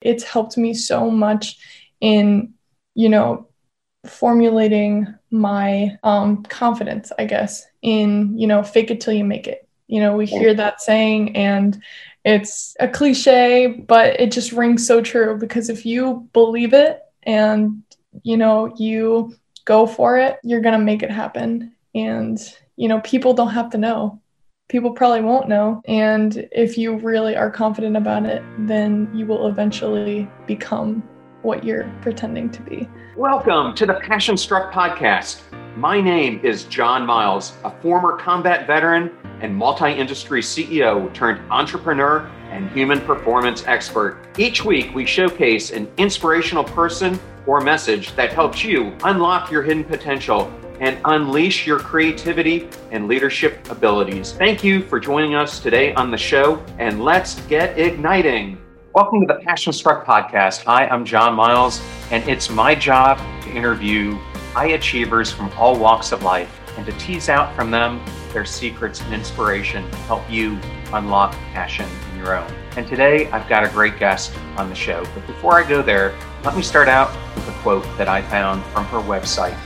It's helped me so much in, you know, formulating my um, confidence, I guess, in, you know, fake it till you make it. You know, we hear that saying and it's a cliche, but it just rings so true because if you believe it and, you know, you go for it, you're going to make it happen. And, you know, people don't have to know. People probably won't know. And if you really are confident about it, then you will eventually become what you're pretending to be. Welcome to the Passion Struck podcast. My name is John Miles, a former combat veteran and multi industry CEO turned entrepreneur and human performance expert. Each week, we showcase an inspirational person or message that helps you unlock your hidden potential and unleash your creativity and leadership abilities. Thank you for joining us today on the show, and let's get igniting. Welcome to the Passion Struck podcast. Hi, I'm John Miles, and it's my job to interview high achievers from all walks of life and to tease out from them their secrets and inspiration to help you unlock passion in your own. And today I've got a great guest on the show. But before I go there, let me start out with a quote that I found from her website.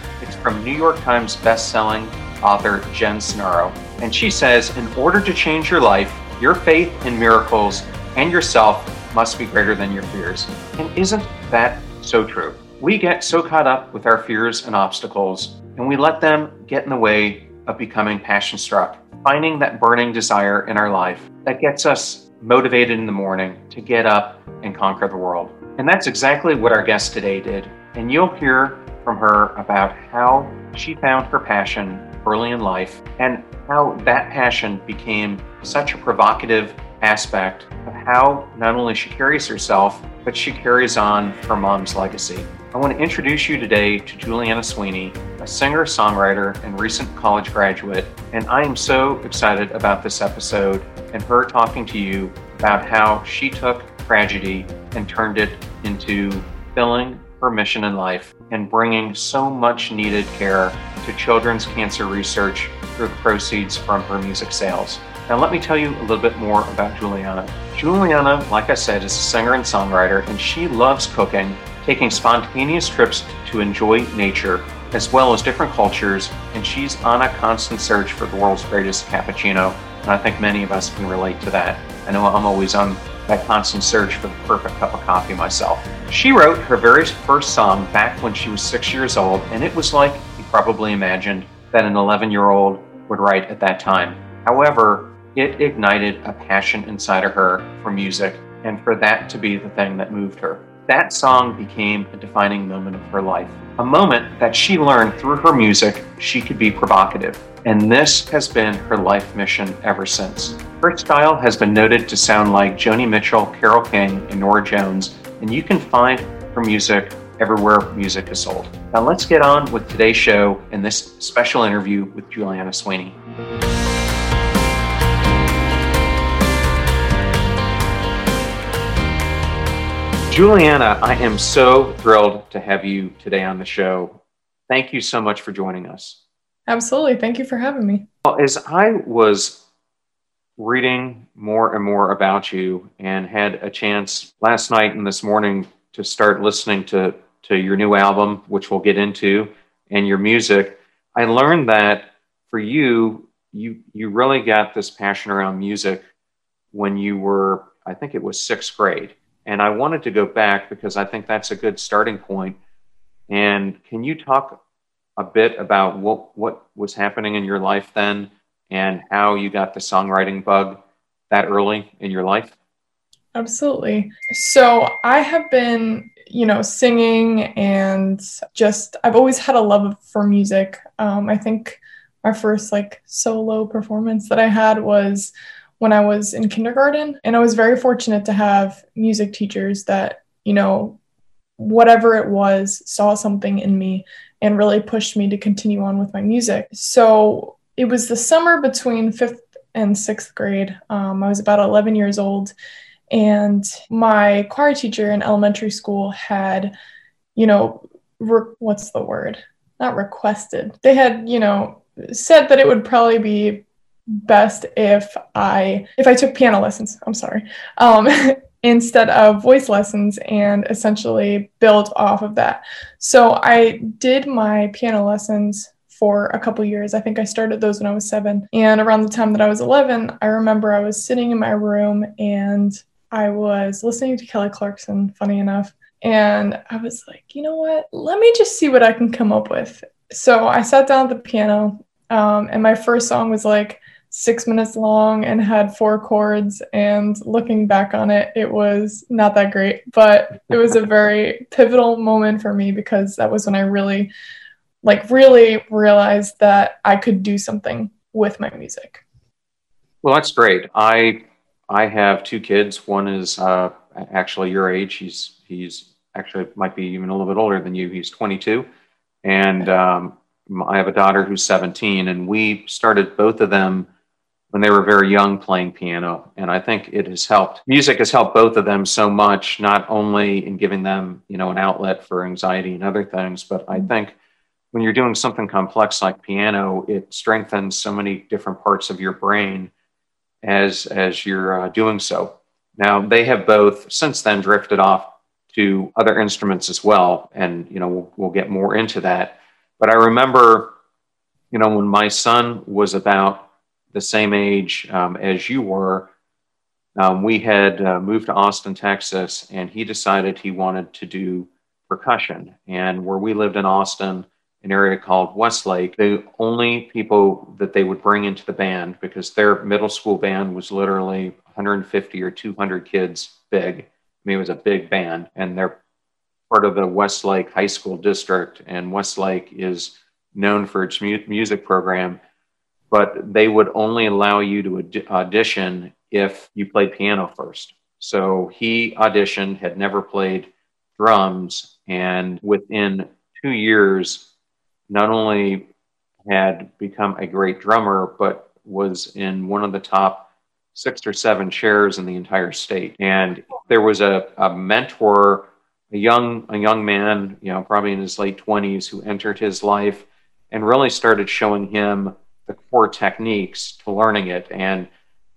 From New York Times best-selling author Jen Sincero. And she says, in order to change your life, your faith in miracles and yourself must be greater than your fears. And isn't that so true? We get so caught up with our fears and obstacles, and we let them get in the way of becoming passion struck, finding that burning desire in our life that gets us motivated in the morning to get up and conquer the world. And that's exactly what our guest today did. And you'll hear from her about how she found her passion early in life and how that passion became such a provocative aspect of how not only she carries herself, but she carries on her mom's legacy. I want to introduce you today to Julianna Sweeney, a singer songwriter and recent college graduate. And I am so excited about this episode and her talking to you about how she took tragedy and turned it into filling her mission in life and bringing so much needed care to children's cancer research through the proceeds from her music sales. Now, let me tell you a little bit more about Julianna. Julianna, like I said, is a singer and songwriter, and she loves cooking, taking spontaneous trips to enjoy nature, as well as different cultures, and she's on a constant search for the world's greatest cappuccino. And I think many of us can relate to that. I know I'm always on that constant search for the perfect cup of coffee myself. She wrote her very first song back when she was six years old, and it was like you probably imagined that an 11 year old would write at that time. However, it ignited a passion inside of her for music and for that to be the thing that moved her. That song became a defining moment of her life, a moment that she learned through her music she could be provocative. And this has been her life mission ever since. Her style has been noted to sound like Joni Mitchell, Carole King, and Norah Jones, and you can find her music everywhere music is sold. Now let's get on with today's show and this special interview with Julianna Sweeney. Juliana, I am so thrilled to have you today on the show. Thank you so much for joining us. Absolutely. Thank you for having me. Well, as I was reading more and more about you and had a chance last night and this morning to start listening to, to your new album, which we'll get into, and your music, I learned that for you, you you really got this passion around music when you were, I think it was sixth grade. And I wanted to go back because I think that's a good starting point. And can you talk a bit about what, what was happening in your life then and how you got the songwriting bug that early in your life? Absolutely. So I have been, you know, singing and just, I've always had a love for music. Um, I think my first like solo performance that I had was when I was in kindergarten. And I was very fortunate to have music teachers that, you know, whatever it was, saw something in me and really pushed me to continue on with my music. So it was the summer between fifth and sixth grade. Um, I was about 11 years old. And my choir teacher in elementary school had, you know, re- what's the word? Not requested. They had, you know, said that it would probably be best if I if I took piano lessons. I'm sorry. Um, instead of voice lessons and essentially build off of that. So I did my piano lessons for a couple years. I think I started those when I was seven. And around the time that I was 11, I remember I was sitting in my room and I was listening to Kelly Clarkson, funny enough. And I was like, you know what? Let me just see what I can come up with. So I sat down at the piano, um, and my first song was like, six minutes long and had four chords. And looking back on it, it was not that great, but it was a very pivotal moment for me because that was when I really, like, really realized that I could do something with my music. Well, that's great. I I have two kids. One is uh, actually your age. He's he's actually might be even a little bit older than you. He's 22, and um, I have a daughter who's 17. And we started both of them when they were very young playing piano. And I think it has helped. Music has helped both of them so much, not only in giving them, you know, an outlet for anxiety and other things, but I mm-hmm. think when you're doing something complex like piano, it strengthens so many different parts of your brain as as you're uh, doing so. Now they have both since then drifted off to other instruments as well, and you know we'll, we'll get more into that. But I remember, you know, when my son was about the same age um, as you were. Um, we had uh, moved to Austin, Texas, and he decided he wanted to do percussion. And where we lived in Austin, an area called Westlake, the only people that they would bring into the band, because their middle school band was literally 150 or 200 kids big. I mean, it was a big band, and they're part of the Westlake High School District, and Westlake is known for its mu- music program but they would only allow you to audition if you played piano first. So he auditioned, had never played drums, and within two years, not only had become a great drummer, but was in one of the top six or seven chairs in the entire state. And there was a, a mentor, a young a young man, you know, probably in his late twenties, who entered his life and really started showing him the core techniques to learning it. And,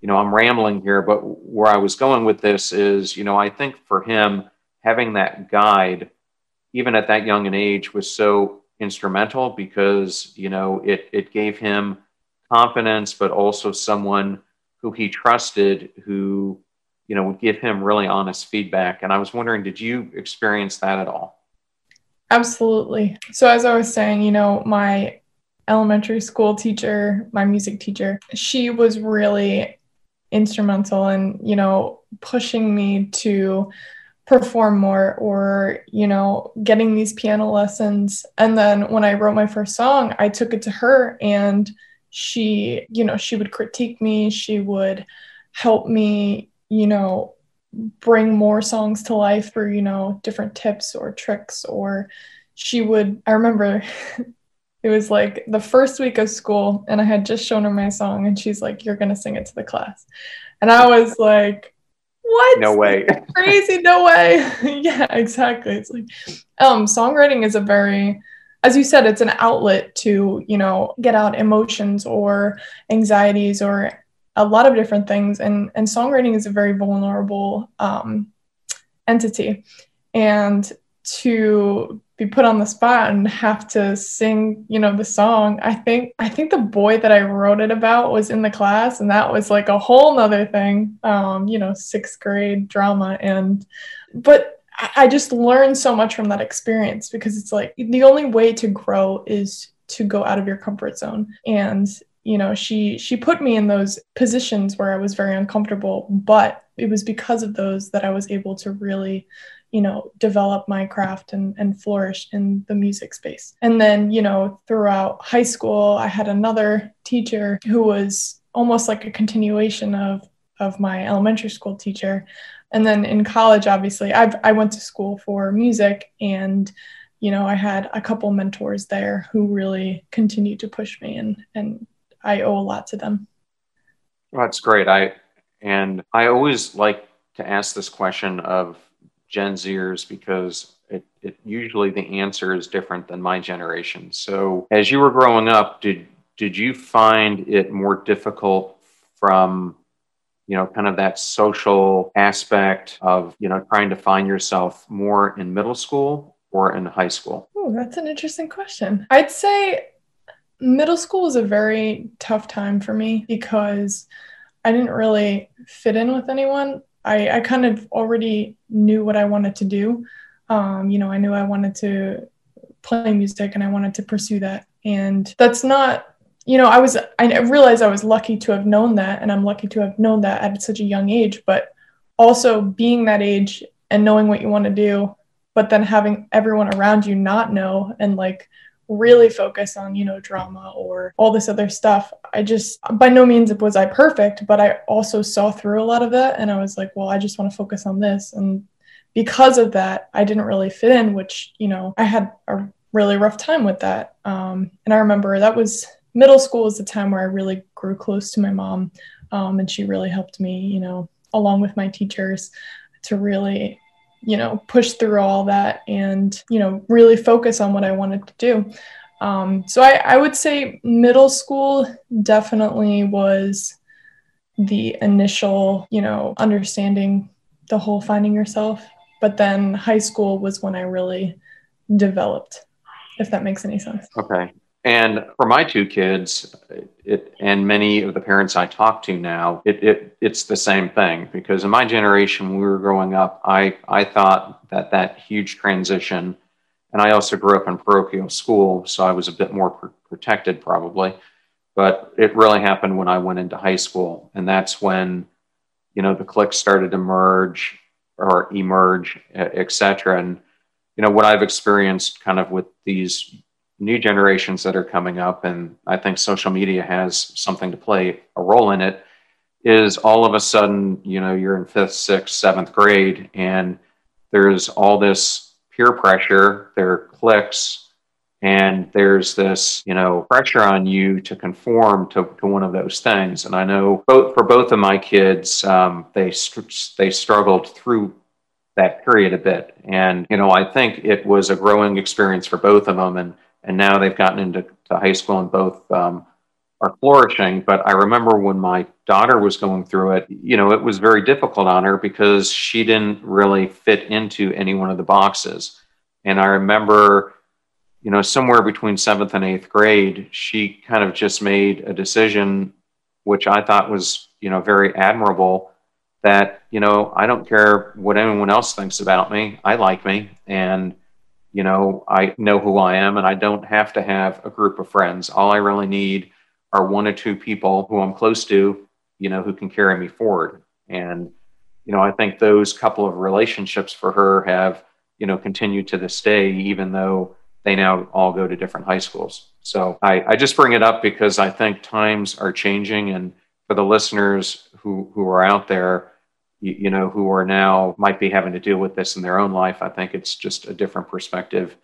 you know, I'm rambling here, but where I was going with this is, you know, I think for him, having that guide, even at that young an age, was so instrumental because, you know, it, it gave him confidence, but also someone who he trusted who, you know, would give him really honest feedback. And I was wondering, did you experience that at all? Absolutely. So, as I was saying, you know, my elementary school teacher, my music teacher, she was really instrumental in, you know, pushing me to perform more or, you know, getting these piano lessons. And then when I wrote my first song, I took it to her and she, you know, she would critique me, she would help me, you know, bring more songs to life through, you know, different tips or tricks or she would I remember it was like the first week of school and I had just shown her my song and she's like, You're gonna sing it to the class. And I was like, What? No way. Crazy, no way. yeah, exactly. It's like um songwriting is a very as you said, it's an outlet to, you know, get out emotions or anxieties or a lot of different things. And and songwriting is a very vulnerable um entity. And to be put on the spot and have to sing, you know, the song. I think I think the boy that I wrote it about was in the class, and that was like a whole nother thing. Um, you know, sixth grade drama, and but I just learned so much from that experience because it's like the only way to grow is to go out of your comfort zone and you know she she put me in those positions where i was very uncomfortable but it was because of those that i was able to really you know develop my craft and, and flourish in the music space. And then you know throughout high school i had another teacher who was almost like a continuation of of my elementary school teacher. And then in college obviously i i went to school for music and you know i had a couple mentors there who really continued to push me and and i owe a lot to them. Well, that's great. I and i always like to ask this question of Gen Zers because it, it usually the answer is different than my generation. So as you were growing up, did did you find it more difficult from you know, kind of that social aspect of, you know, trying to find yourself more in middle school or in high school? Oh, that's an interesting question. I'd say middle school was a very tough time for me because I didn't really fit in with anyone. I, I kind of already knew what I wanted to do. Um, you know, I knew I wanted to play music and I wanted to pursue that. And that's not, you know, I was, I realized I was lucky to have known that. And I'm lucky to have known that at such a young age. But also being that age and knowing what you want to do, but then having everyone around you not know and like really focus on you know drama or all this other stuff. I just by no means was i perfect but i also saw through a lot of that and i was like well i just want to focus on this. And because of that i didn't really fit in which you know i had a really rough time with that. Um, and i remember that was middle school was the time where i really grew close to my mom um, and she really helped me you know along with my teachers to really you know, push through all that and, you know, really focus on what I wanted to do. Um, so I, I would say middle school definitely was the initial, you know, understanding the whole finding yourself. But then high school was when I really developed, if that makes any sense. Okay. And for my two kids, it, and many of the parents I talk to now, it, it, it's the same thing. Because in my generation, when we were growing up, I, I thought that that huge transition, and I also grew up in parochial school, so I was a bit more pr- protected probably. But it really happened when I went into high school, and that's when, you know, the cliques started to merge or emerge, et cetera. And you know what I've experienced kind of with these new generations that are coming up, and I think social media has something to play a role in it, is all of a sudden, you know, you're in fifth, sixth, seventh grade, and there's all this peer pressure, there are cliques, and there's this, you know, pressure on you to conform to, to one of those things. And I know both for both of my kids, um, they they struggled through that period a bit, and you know, I think it was a growing experience for both of them, and and now they've gotten into high school and both um, are flourishing. But I remember when my daughter was going through it, you know, it was very difficult on her because she didn't really fit into any one of the boxes. And I remember, you know, somewhere between seventh and eighth grade, she kind of just made a decision, which I thought was, you know, very admirable. That you know, I don't care what anyone else thinks about me. I like me, and you know, I know who I am and I don't have to have a group of friends. All I really need are one or two people who I'm close to, you know, who can carry me forward. And, you know, I think those couple of relationships for her have, you know, continued to this day, even though they now all go to different high schools. So I, I just bring it up because I think times are changing. And for the listeners who, who are out there, you, you, know, who are now might be having to deal with this in their own life. I think it's just a different perspective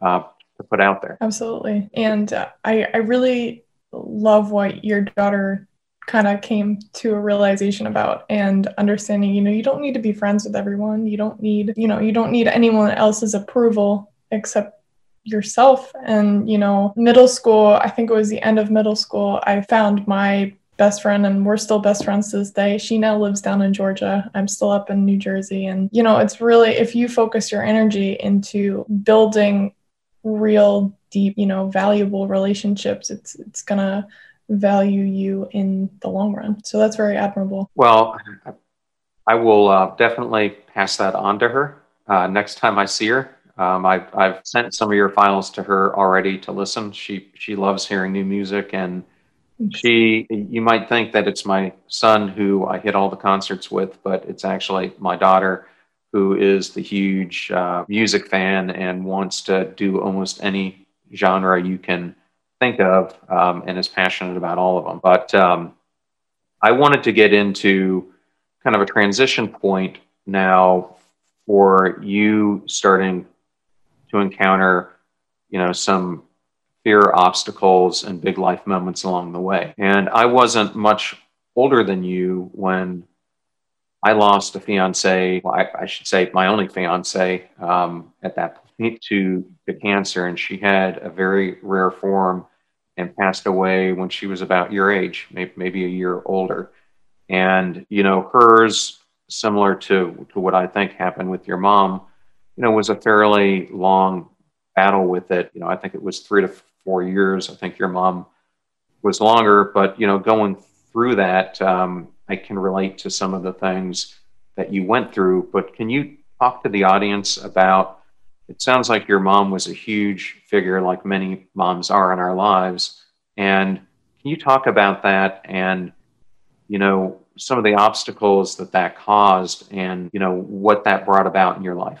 uh, to put out there. Absolutely. And uh, I, I really love what your daughter kind of came to a realization about and understanding, you know, you don't need to be friends with everyone. You don't need, you know, you don't need anyone else's approval except yourself. And, you know, middle school, I think it was the end of middle school, I found my best friend and we're still best friends to this day. She now lives down in Georgia. I'm still up in New Jersey. And, you know, it's really, if you focus your energy into building real, deep, you know, valuable relationships, it's, it's to value you in the long run. So that's very admirable. Well, I will uh, definitely pass that on to her uh, next time I see her. Um, I've, I've sent some of your files to her already to listen. She she loves hearing new music and she, you might think that it's my son who I hit all the concerts with, but it's actually my daughter who is the huge uh, music fan and wants to do almost any genre you can think of um, and is passionate about all of them. But um, I wanted to get into kind of a transition point now for you starting to encounter, you know, some fear obstacles and big life moments along the way. And I wasn't much older than you when I lost a fiance. Well, I, I, should say my only fiance um, at that point to the cancer, and she had a very rare form and passed away when she was about your age, maybe, maybe a year older. And, you know, hers, similar to, to what I think happened with your mom, you know, was a fairly long battle with it. You know, I think it was three to four years. I think your mom was longer, but, you know, going through that, um, I can relate to some of the things that you went through. But can you talk to the audience about? It sounds like your mom was a huge figure, like many moms are in our lives. And can you talk about that and, you know, some of the obstacles that that caused and, you know, what that brought about in your life?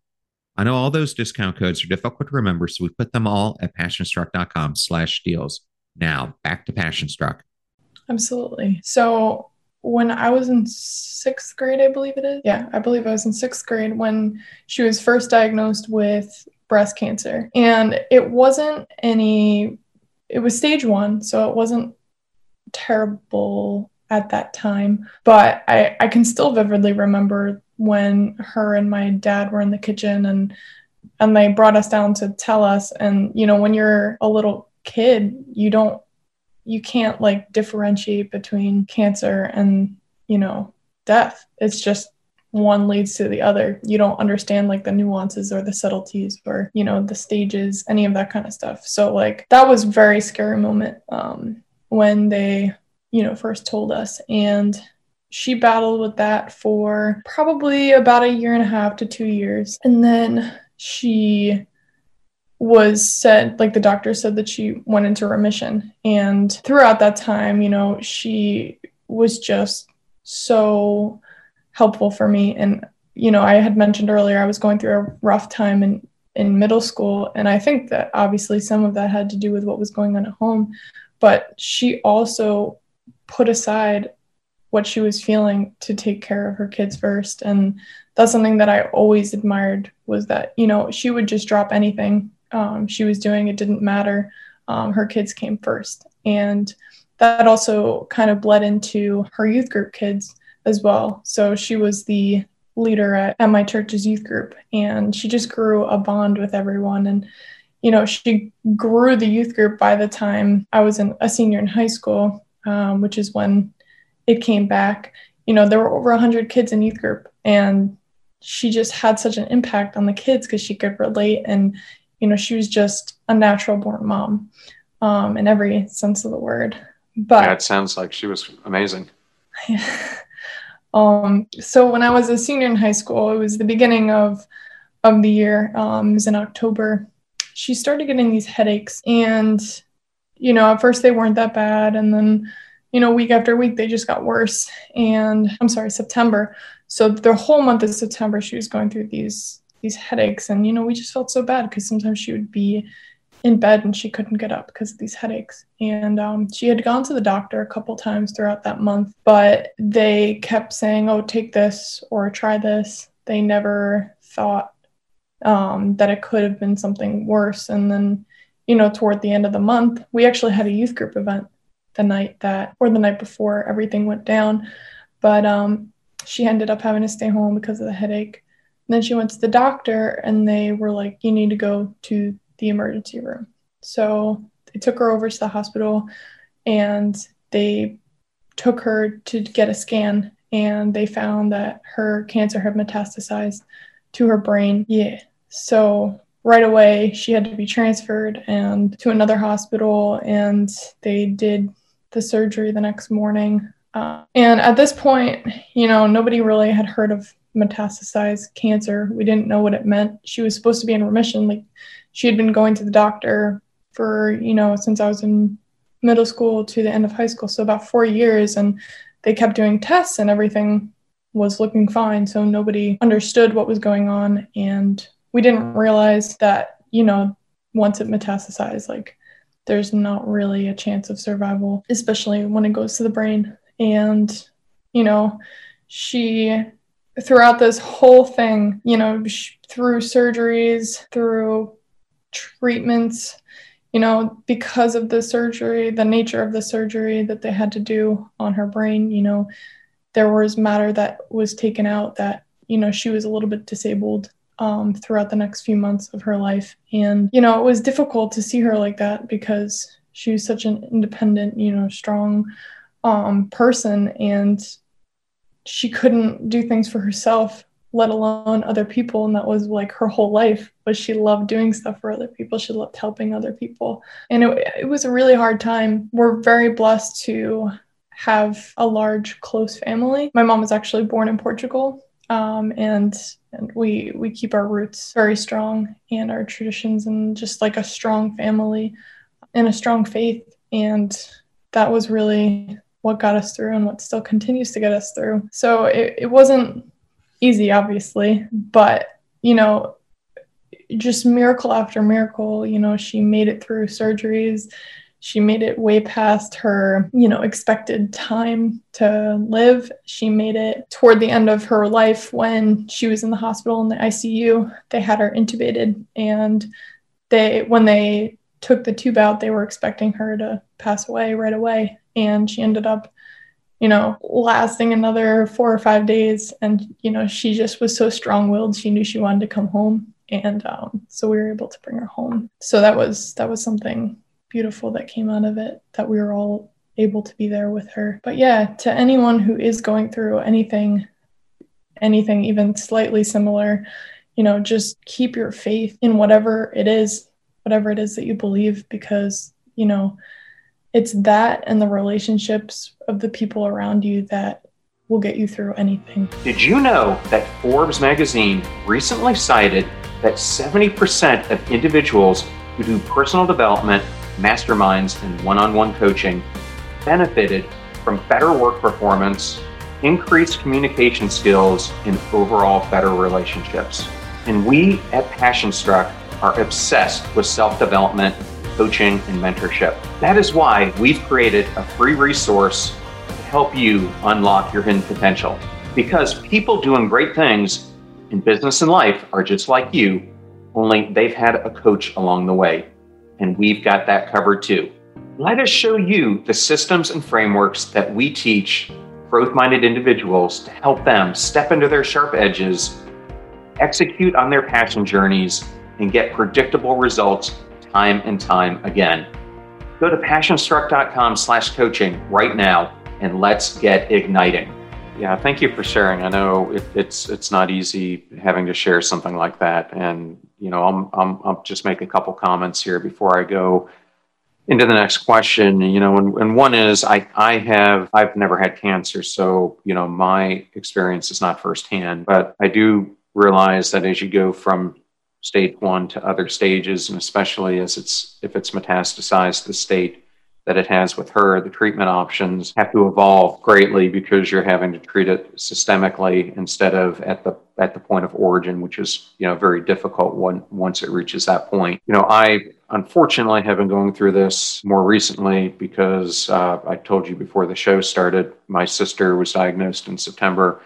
I know all those discount codes are difficult to remember, so we put them all at passionstruck.com slash deals. Now, back to Passionstruck. Absolutely. So when I was in sixth grade, I believe it is. Yeah, I believe I was in sixth grade when she was first diagnosed with breast cancer. And it wasn't any, it was stage one. So it wasn't terrible at that time. But I, I can still vividly remember when her and my dad were in the kitchen and and they brought us down to tell us. And you know when you're a little kid you don't you can't like differentiate between cancer and you know death. It's just one leads to the other. You don't understand like the nuances or the subtleties or you know the stages any of that kind of stuff. So like that was very scary moment um when they you know first told us. And she battled with that for probably about a year and a half to 2 years. And then she was said like the doctor said that she went into remission. And throughout that time you know she was just so helpful for me. And you know i had mentioned earlier i was going through a rough time in in middle school. And i think that obviously some of that had to do with what was going on at home. But she also put aside what she was feeling to take care of her kids first and that's something that i always admired was that you know she would just drop anything um, she was doing, it didn't matter. Um, her kids came first. And that also kind of bled into her youth group kids as well. So she was the leader at, at my church's youth group, and she just grew a bond with everyone. And, you know, she grew the youth group by the time I was in, a senior in high school, um, which is when it came back. You know, there were over 100 kids in youth group, and she just had such an impact on the kids because she could relate and you know, she was just a natural born mom um, in every sense of the word. But yeah, it sounds like she was amazing. um, so when I was a senior in high school, it was the beginning of of the year. Um, it was in October. She started getting these headaches, and you know, at first they weren't that bad, and then you know, week after week they just got worse. And I'm sorry, September. So the whole month of September, she was going through these these headaches and you know we just felt so bad because sometimes she would be in bed and she couldn't get up because of these headaches and um, she had gone to the doctor a couple times throughout that month but they kept saying oh take this or try this they never thought um, that it could have been something worse and then you know toward the end of the month we actually had a youth group event the night that or the night before everything went down but um, she ended up having to stay home because of the headache. And then she went to the doctor, and they were like, "You need to go to the emergency room." So they took her over to the hospital, and they took her to get a scan, and they found that her cancer had metastasized to her brain. Yeah. So right away she had to be transferred and to another hospital and they did the surgery the next morning. Uh, and at this point you know nobody really had heard of metastasized cancer. We didn't know what it meant. She was supposed to be in remission. Like she had been going to the doctor for you know since i was in middle school to the end of high school. So about four years and they kept doing tests and everything was looking fine. So nobody understood what was going on. And we didn't realize that, you know, once it metastasized, like there's not really a chance of survival, especially when it goes to the brain. And, you know, she, throughout this whole thing, you know, through surgeries, through treatments, you know, because of the surgery, the nature of the surgery that they had to do on her brain, you know, there was matter that was taken out that, you know, she was a little bit disabled um, throughout the next few months of her life. And, you know, it was difficult to see her like that because she was such an independent, you know, strong um, person. And she couldn't do things for herself let alone other people. And that was like her whole life was she loved doing stuff for other people. She loved helping other people. And it, it was a really hard time. We're very blessed to have a large close family. My mom was actually born in portugal um, and and we we keep our roots very strong and our traditions and just like a strong family and a strong faith. And that was really what got us through and what still continues to get us through. So it, it wasn't easy obviously but you know just miracle after miracle you know she made it through surgeries she made it way past her, you know, expected time to live. She made it toward the end of her life when she was in the hospital in the ICU. They had her intubated and they when they took the tube out, they were expecting her to pass away right away and she ended up you know, lasting another four or five days. And, you know, she just was so strong willed. She knew she wanted to come home. And um, so we were able to bring her home. So that was, that was something beautiful that came out of it that we were all able to be there with her. But yeah, to anyone who is going through anything, anything even slightly similar, you know, just keep your faith in whatever it is, whatever it is that you believe, because, you know, it's that and the relationships of the people around you that will get you through anything. Did you know that Forbes magazine recently cited that 70% of individuals who do personal development masterminds, and one on one coaching benefited from better work performance, increased communication skills, and overall better relationships. And we at Passion Struck are obsessed with self development, coaching, and mentorship. That is why we've created a free resource to help you unlock your hidden potential. Because people doing great things in business and life are just like you, only they've had a coach along the way and we've got that covered too. Let us show you the systems and frameworks that we teach growth minded individuals to help them step into their sharp edges, execute on their passion journeys, and get predictable results time and time again. Go to passionstruck.com slash coaching right now and let's get igniting. Yeah, thank you for sharing. I know it, it's it's not easy having to share something like that, and you know, I'm, I'm, I'll just make a couple comments here before I go into the next question. You know, and, and one is I, I have, I've never had cancer. So, you know, my experience is not firsthand, but I do realize that as you go from stage one to other stages, and especially as it's, if it's metastasized the state that it has with her, the treatment options have to evolve greatly because you're having to treat it systemically instead of at the at the point of origin, which is you know very difficult when, once it reaches that point. You know, I unfortunately have been going through this more recently because uh, I told you before the show started, my sister was diagnosed in September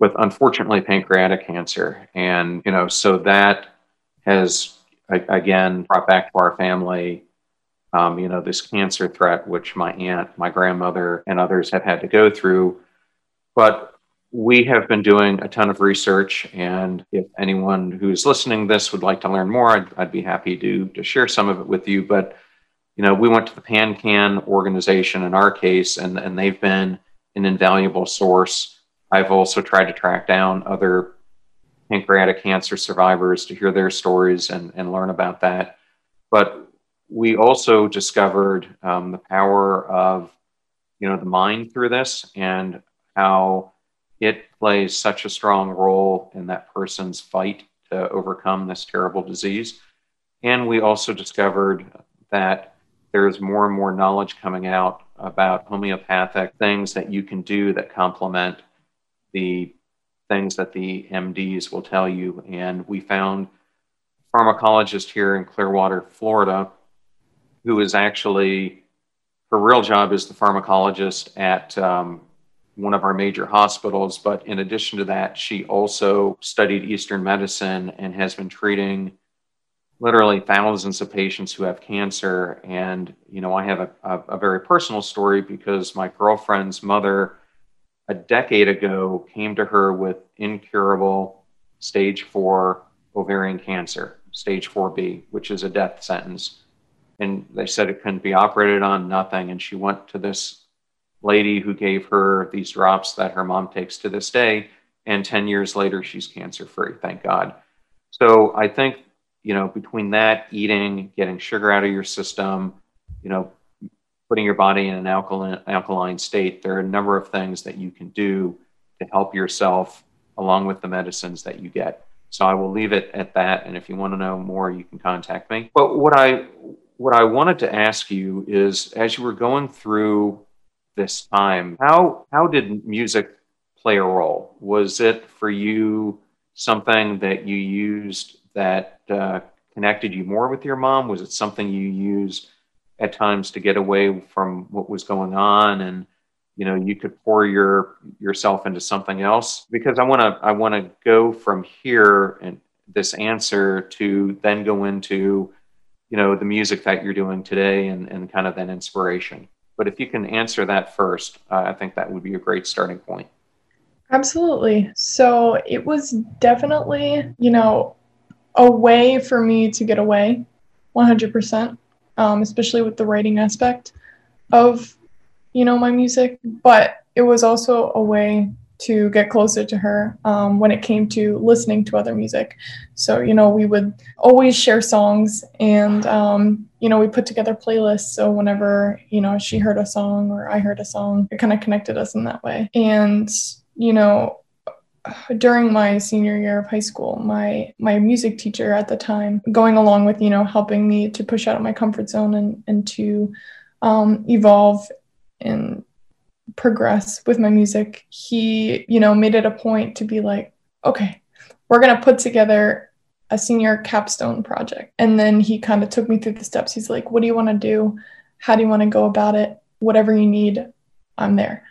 with unfortunately pancreatic cancer, and you know, so that has again brought back to our family um, you know, this cancer threat, which my aunt, my grandmother, and others have had to go through. But we have been doing a ton of research, and if anyone who's listening this would like to learn more, I'd, I'd be happy to, to share some of it with you. But you know, we went to the PanCan organization in our case, and, and they've been an invaluable source. I've also tried to track down other pancreatic cancer survivors to hear their stories and, and learn about that. But we also discovered um, the power of, you know, the mind through this and how it plays such a strong role in that person's fight to overcome this terrible disease. And we also discovered that there's more and more knowledge coming out about homeopathic things that you can do that complement the things that the MDs will tell you. And we found a pharmacologist here in Clearwater, Florida, who is actually her real job is the pharmacologist at um, one of our major hospitals. But in addition to that, she also studied Eastern medicine and has been treating literally thousands of patients who have cancer. And, you know, I have a, a, a, very personal story because my girlfriend's mother a decade ago came to her with incurable stage four ovarian cancer, stage 4B, which is a death sentence. And they said it couldn't be operated on, nothing. And she went to this lady who gave her these drops that her mom takes to this day. And 10 years later, she's cancer free, thank God. So I think you know, between that, eating, getting sugar out of your system, you know, putting your body in an alkaline, alkaline state, there are a number of things that you can do to help yourself along with the medicines that you get. So I will leave it at that. And if you want to know more, you can contact me. But what I what I wanted to ask you is, as you were going through this time, how how did music play a role? Was it for you something that you used that uh, connected you more with your mom? Was it something you used at times to get away from what was going on and you know you could pour your yourself into something else because i want to i want to go from here and this answer to then go into you know the music that you're doing today and, and kind of that inspiration. But if you can answer that first uh, i think that would be a great starting point. Absolutely. So it was definitely you know a way for me to get away 100% um, especially with the writing aspect of you know my music. But it was also a way to get closer to her um, when it came to listening to other music. So you know we would always share songs and um, you know we put together playlists. So whenever you know she heard a song or i heard a song it kind of connected us in that way. And you know during my senior year of high school my my music teacher at the time going along with you know helping me to push out of my comfort zone and and to um, evolve and progress with my music. He you know made it a point to be like okay we're going to put together a senior capstone project. And then he kind of took me through the steps. He's like what do you want to do? How do you want to go about it? Whatever you need i'm there.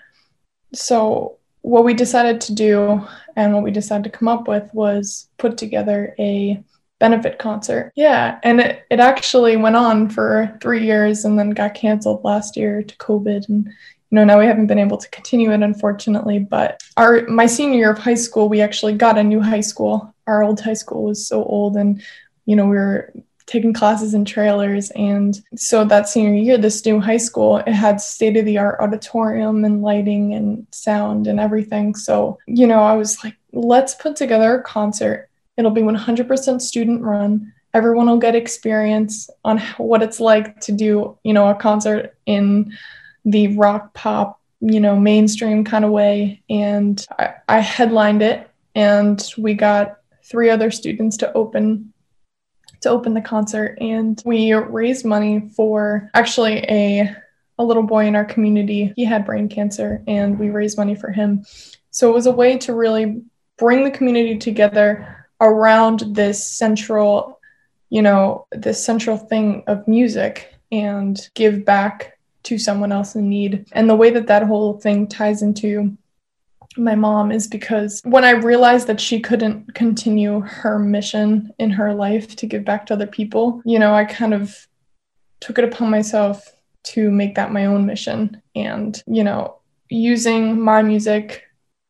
So what we decided to do and what we decided to come up with was put together a benefit concert. Yeah, and it, it actually went on for three years and then got canceled last year to COVID. And you know now we haven't been able to continue it unfortunately. But our my senior year of high school, we actually got a new high school. Our old high school was so old, and you know we were taking classes in trailers. And so that senior year, this new high school, it had state of the art auditorium and lighting and sound and everything. So, you know, I was like, let's put together a concert. It'll be 100% student run. Everyone will get experience on what it's like to do, you know, a concert in the rock pop, you know, mainstream kind of way. And I, I headlined it, and we got three other students to open to open the concert and we raised money for actually a a little boy in our community. He had brain cancer and we raised money for him. So it was a way to really bring the community together around this central, you know, this central thing of music and give back to someone else in need. And the way that that whole thing ties into my mom is because when I realized that she couldn't continue her mission in her life to give back to other people, you know, I kind of took it upon myself to make that my own mission and, you know, using my music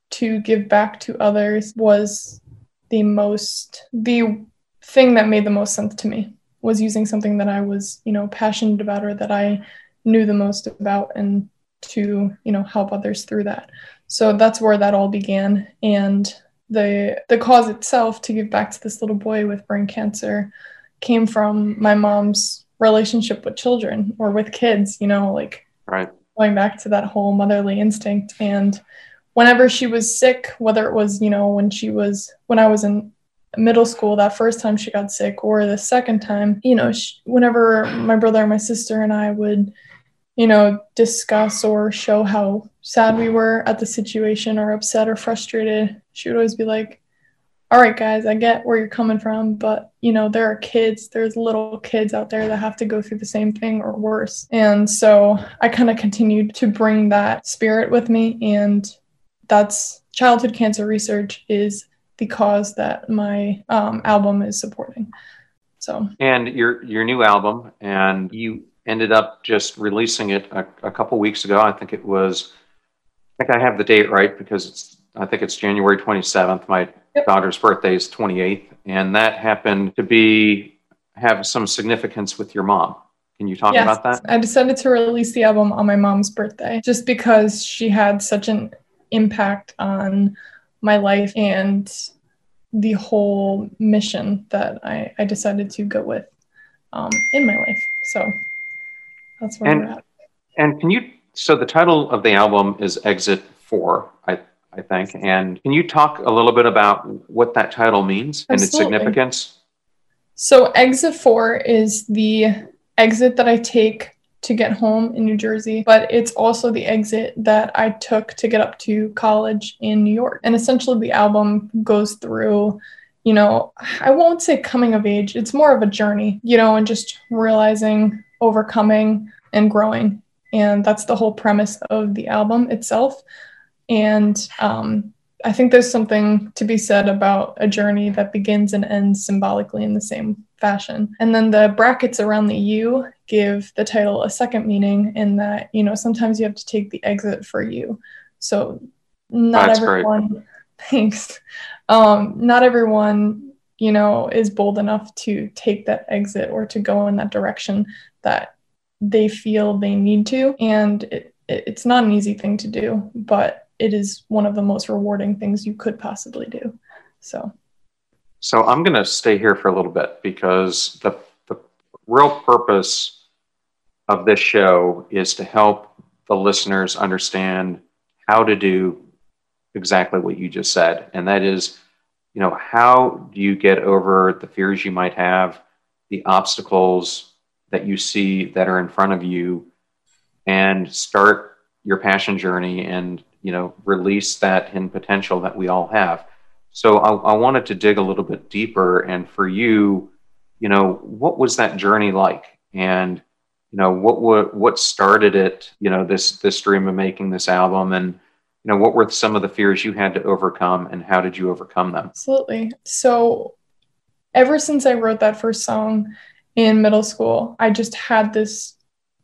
to give back to others was the most the thing that made the most sense to me was using something that I was, you know, passionate about or that I knew the most about and to, you know, help others through that. So that's where that all began and the the cause itself to give back to this little boy with brain cancer came from my mom's relationship with children or with kids, you know, like right. going back to that whole motherly instinct and whenever she was sick, whether it was, you know, when she was when I was in middle school that first time she got sick or the second time you know she, whenever my brother and my sister and i would you know discuss or show how sad we were at the situation or upset or frustrated she would always be like all right guys i get where you're coming from but you know there are kids there's little kids out there that have to go through the same thing or worse and so i kind of continued to bring that spirit with me and that's childhood cancer research is the cause that my um, album is supporting. So and your your new album, and you ended up just releasing it a, a couple weeks ago. I think it was. I think I have the date right because it's. I think it's January 27th. My yep. daughter's birthday is 28th, and that happened to be have some significance with your mom. Can you talk yes, about that? I decided to release the album on my mom's birthday just because she had such an impact on my life and the whole mission that I, I decided to go with um, in my life. So that's where and, we're at. And can you, so the title of the album is Exit 4, I, I think. And can you talk a little bit about what that title means Absolutely. and its significance? So, Exit 4 is the exit that I take to get home in New Jersey, but it's also the exit that I took to get up to college in New York. And essentially, the album goes through, you know, I won't say coming of age, it's more of a journey, you know, and just realizing, overcoming, and growing. And that's the whole premise of the album itself. And um, I think there's something to be said about a journey that begins and ends symbolically in the same fashion. And then the brackets around the U give the title a second meaning in that, you know, sometimes you have to take the exit for you. So not That's everyone great. thanks. Um, not everyone, you know, is bold enough to take that exit or to go in that direction that they feel they need to. And it, it, it's not an easy thing to do, but it is one of the most rewarding things you could possibly do. So so I'm going to stay here for a little bit because the, the real purpose of this show is to help the listeners understand how to do exactly what you just said. And that is, you know, how do you get over the fears you might have, the obstacles that you see that are in front of you, and start your passion journey and, you know, release that hidden potential that we all have. So I, I, wanted to dig a little bit deeper. And for you, you know, what was that journey like? And you know, what what what started it? You know, this this dream of making this album, and you know, what were some of the fears you had to overcome, and how did you overcome them? Absolutely. So, ever since I wrote that first song in middle school, I just had this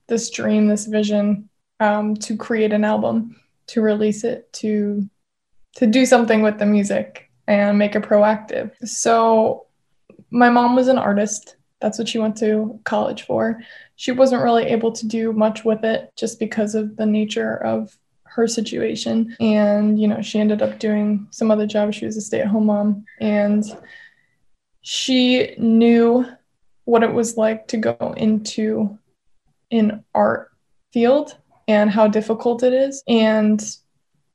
this dream, this vision um, to create an album, to release it, to to do something with the music and make it proactive. So my mom was an artist. That's what she went to college for. She wasn't really able to do much with it just because of the nature of her situation. And, you know, she ended up doing some other job. She was a stay at home mom. And she knew what it was like to go into an art field and how difficult it is. And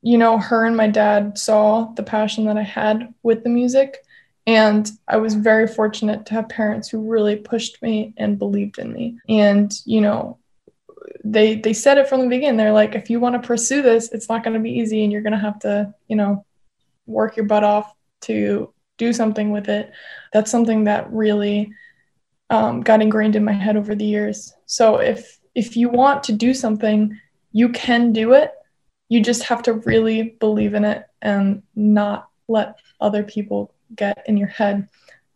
you know, her and my dad saw the passion that I had with the music. And I was very fortunate to have parents who really pushed me and believed in me. And, you know, they they said it from the beginning. They're like, if you want to pursue this, it's not going to be easy and you're going to have to, you know, work your butt off to do something with it. That's something that really um, got ingrained in my head over the years. So if if you want to do something, you can do it you just have to really believe in it and not let other people get in your head.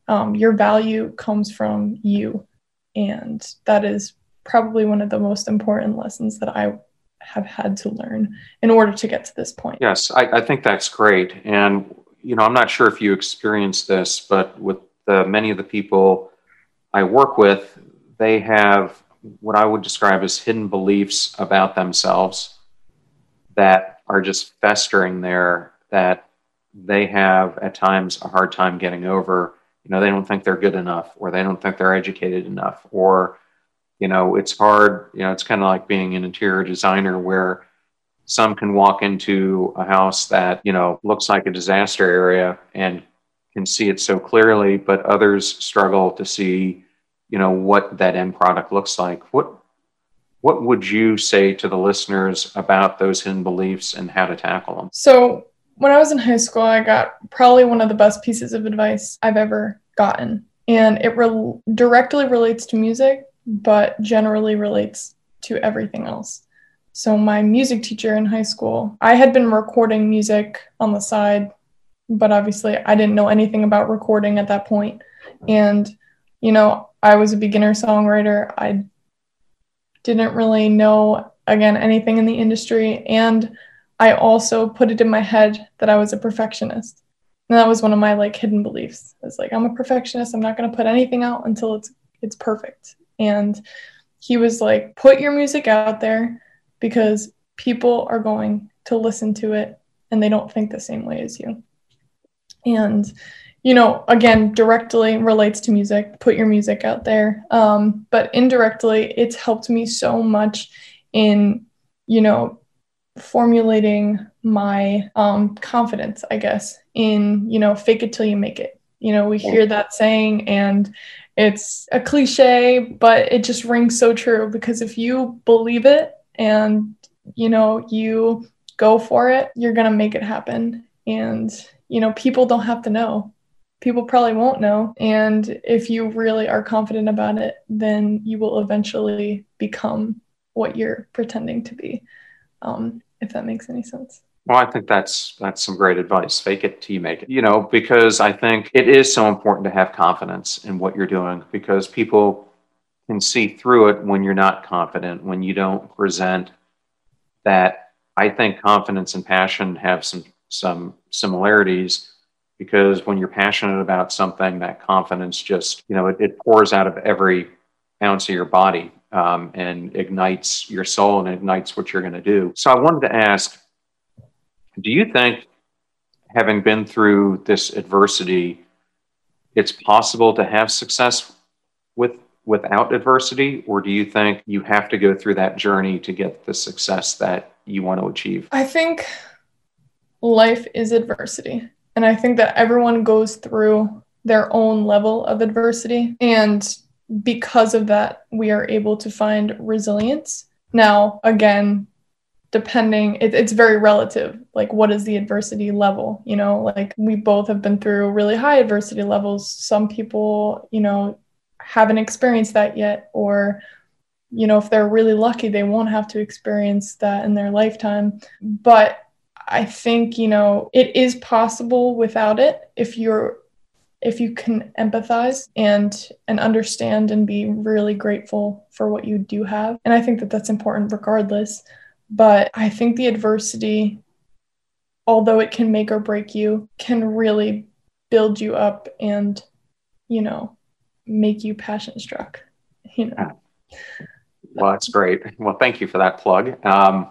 Um, your value comes from you. And that is probably one of the most important lessons that I have had to learn in order to get to this point. Yes, I, I think that's great. And, you know, I'm not sure if you experienced this, but with the, many of the people I work with, they have what I would describe as hidden beliefs about themselves that are just festering there that they have at times a hard time getting over. You know, they don't think they're good enough, or they don't think they're educated enough, or, you know, it's hard. You know, it's kind of like being an interior designer where some can walk into a house that, you know, looks like a disaster area and can see it so clearly, but others struggle to see, you know, what that end product looks like. What what would you say to the listeners about those hidden beliefs and how to tackle them? So, when I was in high school, I got probably one of the best pieces of advice I've ever gotten. And it re- directly relates to music, but generally relates to everything else. So, my music teacher in high school, I had been recording music on the side, but obviously I didn't know anything about recording at that point. And, you know, I was a beginner songwriter. I didn't really know, again, anything in the industry. And I also put it in my head that I was a perfectionist. And that was one of my like hidden beliefs. It's like I'm a perfectionist. I'm not going to put anything out until it's it's perfect. And he was like, "Put your music out there because people are going to listen to it and they don't think the same way as you." And you know, again, directly relates to music. Put your music out there. Um, but indirectly, it's helped me so much in, you know, formulating my um, confidence, I guess, in, you know, fake it till you make it. You know, we hear that saying and it's a cliche, but it just rings so true because if you believe it and, you know, you go for it, you're going to make it happen. And, you know, people don't have to know people probably won't know. And if you really are confident about it, then you will eventually become what you're pretending to be, um, if that makes any sense. Well, I think that's that's some great advice. Fake it till you make it. You know, because I think it is so important to have confidence in what you're doing because people can see through it when you're not confident, when you don't present that. I think confidence and passion have some some similarities because when you're passionate about something, that confidence just, you know, it, it pours out of every ounce of your body um, and ignites your soul and ignites what you're going to do. So I wanted to ask do you think, having been through this adversity, it's possible to have success with without adversity or do you think you have to go through that journey to get the success that you want to achieve i think life is adversity and I think that everyone goes through their own level of adversity. And because of that, we are able to find resilience. Now, again, depending, it, it's very relative. Like, what is the adversity level? You know, like we both have been through really high adversity levels. Some people, you know, haven't experienced that yet, or you know, if they're really lucky, they won't have to experience that in their lifetime. But I think, you know, it is possible without it if you're if you can empathize and and understand and be really grateful for what you do have. And I think that that's important regardless, but I think the adversity although it can make or break you can really build you up and you know, make you passion struck, you know. Well, that's great. Well, thank you for that plug. Um,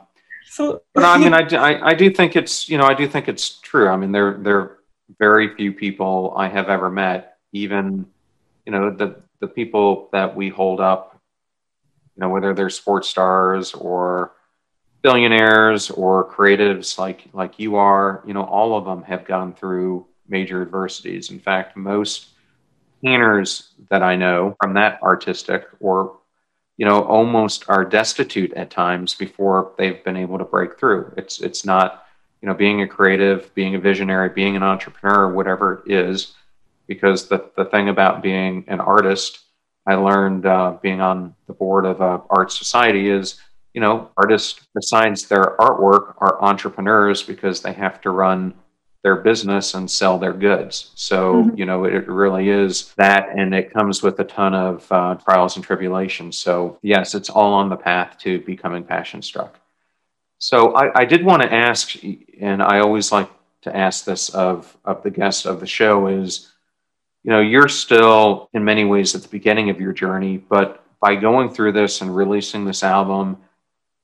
so, but I mean, I, I, I do think it's you know I do think it's true. I mean, there there are very few people I have ever met, even you know the the people that we hold up, you know, whether they're sports stars or billionaires or creatives like like you are, you know, all of them have gone through major adversities. In fact, most painters that I know from that artistic or you know, almost are destitute at times before they've been able to break through. It's it's not, you know, being a creative, being a visionary, being an entrepreneur, whatever it is, because the the thing about being an artist, I learned uh, being on the board of a art society is, you know, artists besides their artwork are entrepreneurs because they have to run their business and sell their goods. So, mm-hmm. you know, it really is that, and it comes with a ton of uh, trials and tribulations. So, yes, it's all on the path to becoming passion struck. So I, I did want to ask, and I always like to ask this of of the guest of the show is, you know, you're still in many ways at the beginning of your journey, but by going through this and releasing this album,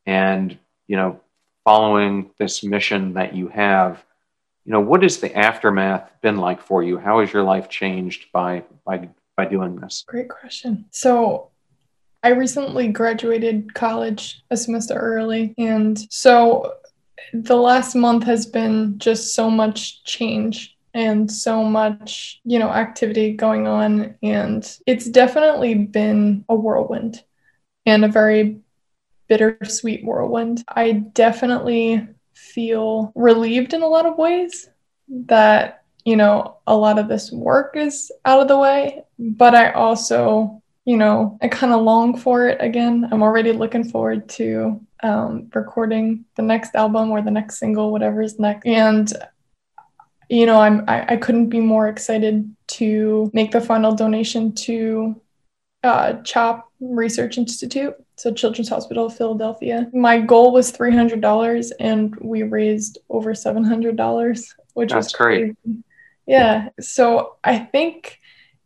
and you know, following this mission that you have, you know, what has the aftermath been like for you? How has your life changed by by by doing this? Great question. So I recently graduated college a semester early. And so the last month has been just so much change and so much, you know, activity going on. And it's definitely been a whirlwind and a very bittersweet whirlwind. I definitely feel relieved in a lot of ways that, you know, a lot of this work is out of the way. But I also you know, I kind of long for it again. I'm already looking forward to um, recording the next album or the next single, whatever is next. And you know, I'm I, I couldn't be more excited to make the final donation to uh, CHOP Research Institute, so Children's Hospital of Philadelphia. My goal was three hundred dollars, and we raised over seven hundred dollars, which That's was great. Crazy. Yeah, so I think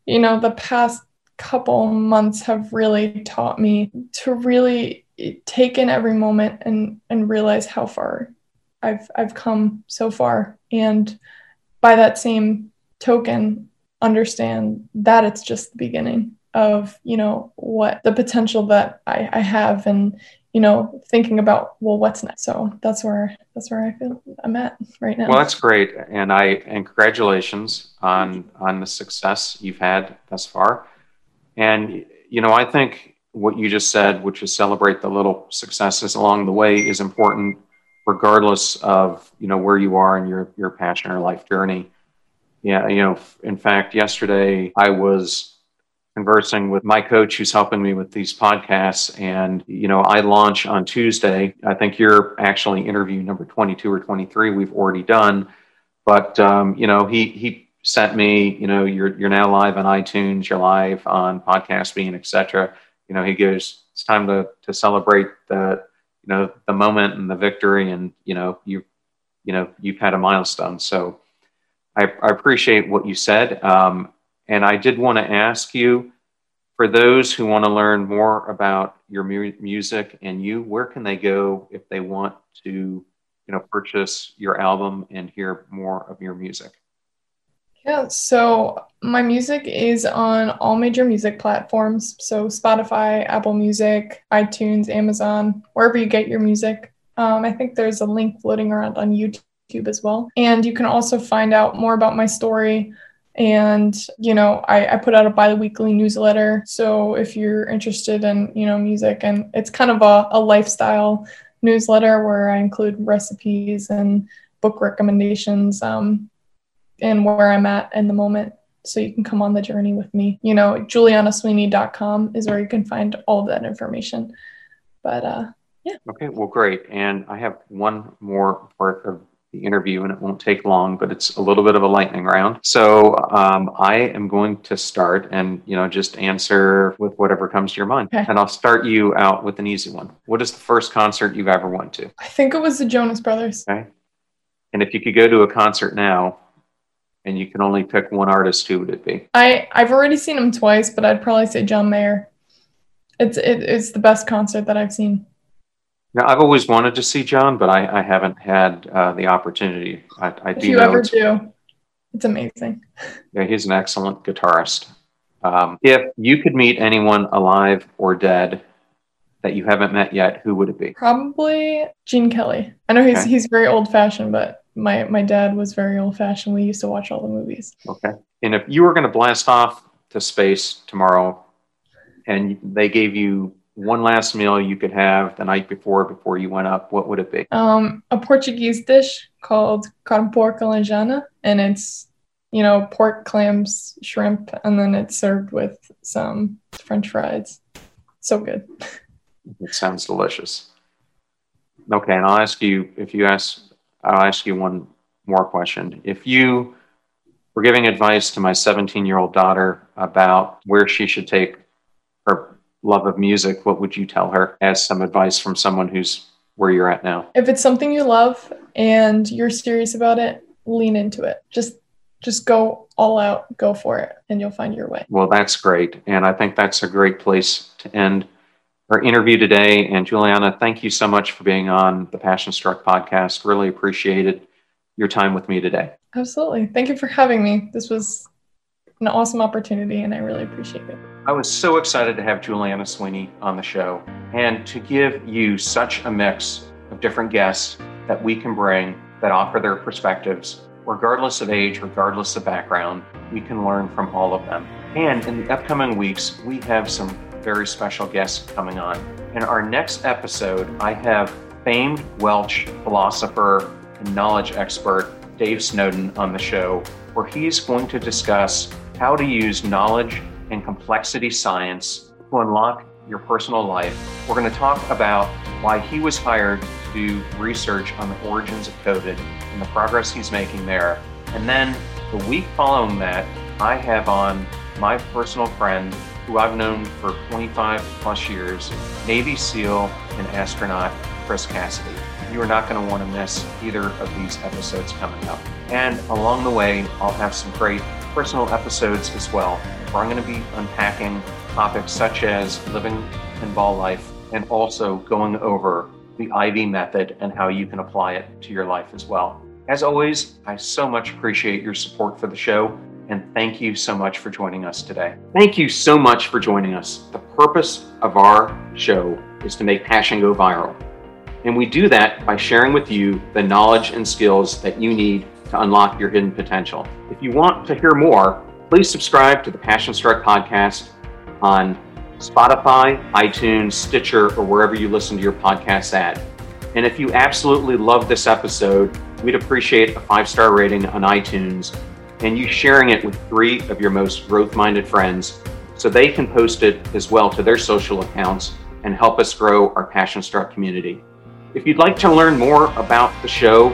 you know the past couple months have really taught me to really take in every moment and and realize how far I've I've come so far and by that same token understand that it's just the beginning of you know what the potential that I, I have and you know thinking about well what's next? So that's where that's where i feel i'm at right now. Well that's great. And i and congratulations on on the success you've had thus far. And, you know, I think what you just said, which is celebrate the little successes along the way, is important regardless of, you know, where you are in your, your passion or life journey. Yeah, you know, in fact, yesterday I was conversing with my coach who's helping me with these podcasts. And, you know, I launch on Tuesday. I think you're actually interview number 22 or 23 we've already done. But, um, you know, he, he sent me, you know, you're you're now live on iTunes, you're live on Podcastbean, etc. You know, he goes, it's time to to celebrate the, you know, the moment and the victory, and you know, you, you know, you've had a milestone. So, I, I appreciate what you said, um, and I did want to ask you, for those who want to learn more about your mu- music and you, where can they go if they want to, you know, purchase your album and hear more of your music? Yeah, so my music is on all major music platforms. So Spotify, Apple Music, iTunes, Amazon, wherever you get your music. Um, I think there's a link floating around on YouTube as well. And you can also find out more about my story. And, you know, I, I put out a bi-weekly newsletter. So if you're interested in, you know, music and it's kind of a, a lifestyle newsletter where I include recipes and book recommendations. Um, and where I'm at in the moment. So you can come on the journey with me. You know, juliannasweeney.com is where you can find all that information. But uh, yeah. Okay, well, great. And I have one more part of the interview, and it won't take long, but it's a little bit of a lightning round. So um, I am going to start and, you know, just answer with whatever comes to your mind. Okay. And I'll start you out with an easy one. What is the first concert you've ever went to? I think it was the Jonas Brothers. Okay. And if you could go to a concert now, and you can only pick one artist, who would it be? I I've already seen him twice, but I'd probably say John Mayer. It's it, it's the best concert that I've seen. Now, I've always wanted to see John, but I, I haven't had uh, the opportunity. I, I If do you ever it's, do, it's amazing. yeah, he's an excellent guitarist. Um, if you could meet anyone alive or dead that you haven't met yet, who would it be? Probably Gene Kelly. I know he's Okay. he's very old fashioned, but my my dad was very old fashioned. We used to watch all the movies. Okay. And if you were going to blast off to space tomorrow, and they gave you one last meal you could have the night before before you went up, what would it be? um, a Portuguese dish called carne porca lanjana, and it's you know pork, clams, shrimp, and then it's served with some French fries. So good. It sounds delicious. Okay, and I'll ask you if you ask, I'll ask you one more question. If you were giving advice to my 17 year old daughter about where she should take love of music, what would you tell her as some advice from someone who's where you're at now? If it's something you love and you're serious about it, lean into it. Just just go all out, go for it, and you'll find your way. Well, that's great. And I think that's a great place to end our interview today. And Julianna, thank you so much for being on the Passion Struck podcast. Really appreciated your time with me today. Absolutely. Thank you for having me. This was an awesome opportunity, and I really appreciate it. I was so excited to have Julianna Sweeney on the show and to give you such a mix of different guests that we can bring that offer their perspectives. Regardless of age, regardless of background, we can learn from all of them. And in the upcoming weeks, we have some very special guests coming on. In our next episode, I have famed Welsh philosopher and knowledge expert Dave Snowden on the show, where he's going to discuss how to use knowledge and complexity science to unlock your personal life. We're going to talk about why he was hired to do research on the origins of COVID and the progress he's making there. And then the week following that, I have on my personal friend who I've known for 25 plus years, Navy SEAL and astronaut Chris Cassidy. You are not going to want to miss either of these episodes coming up. And along the way, I'll have some great personal episodes as well, where I'm going to be unpacking topics such as living in ball life and also going over the Ivy method and how you can apply it to your life as well. As always, I so much appreciate your support for the show and thank you so much for joining us today. Thank you so much for joining us. The purpose of our show is to make passion go viral. And we do that by sharing with you the knowledge and skills that you need to unlock your hidden potential. If you want to hear more, please subscribe to the Passion Struck podcast on Spotify, iTunes, Stitcher, or wherever you listen to your podcasts at. And if you absolutely love this episode, we'd appreciate a five star rating on iTunes and you sharing it with three of your most growth minded friends so they can post it as well to their social accounts and help us grow our Passion Struck community. If you'd like to learn more about the show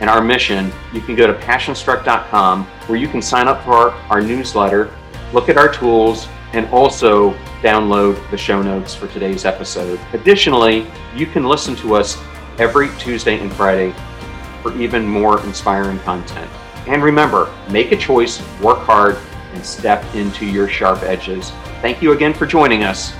and our mission, you can go to passionstruck.com where you can sign up for our, our newsletter, look at our tools, and also download the show notes for today's episode. Additionally, you can listen to us every Tuesday and Friday for even more inspiring content. And remember, make a choice, work hard, and step into your sharp edges. Thank you again for joining us.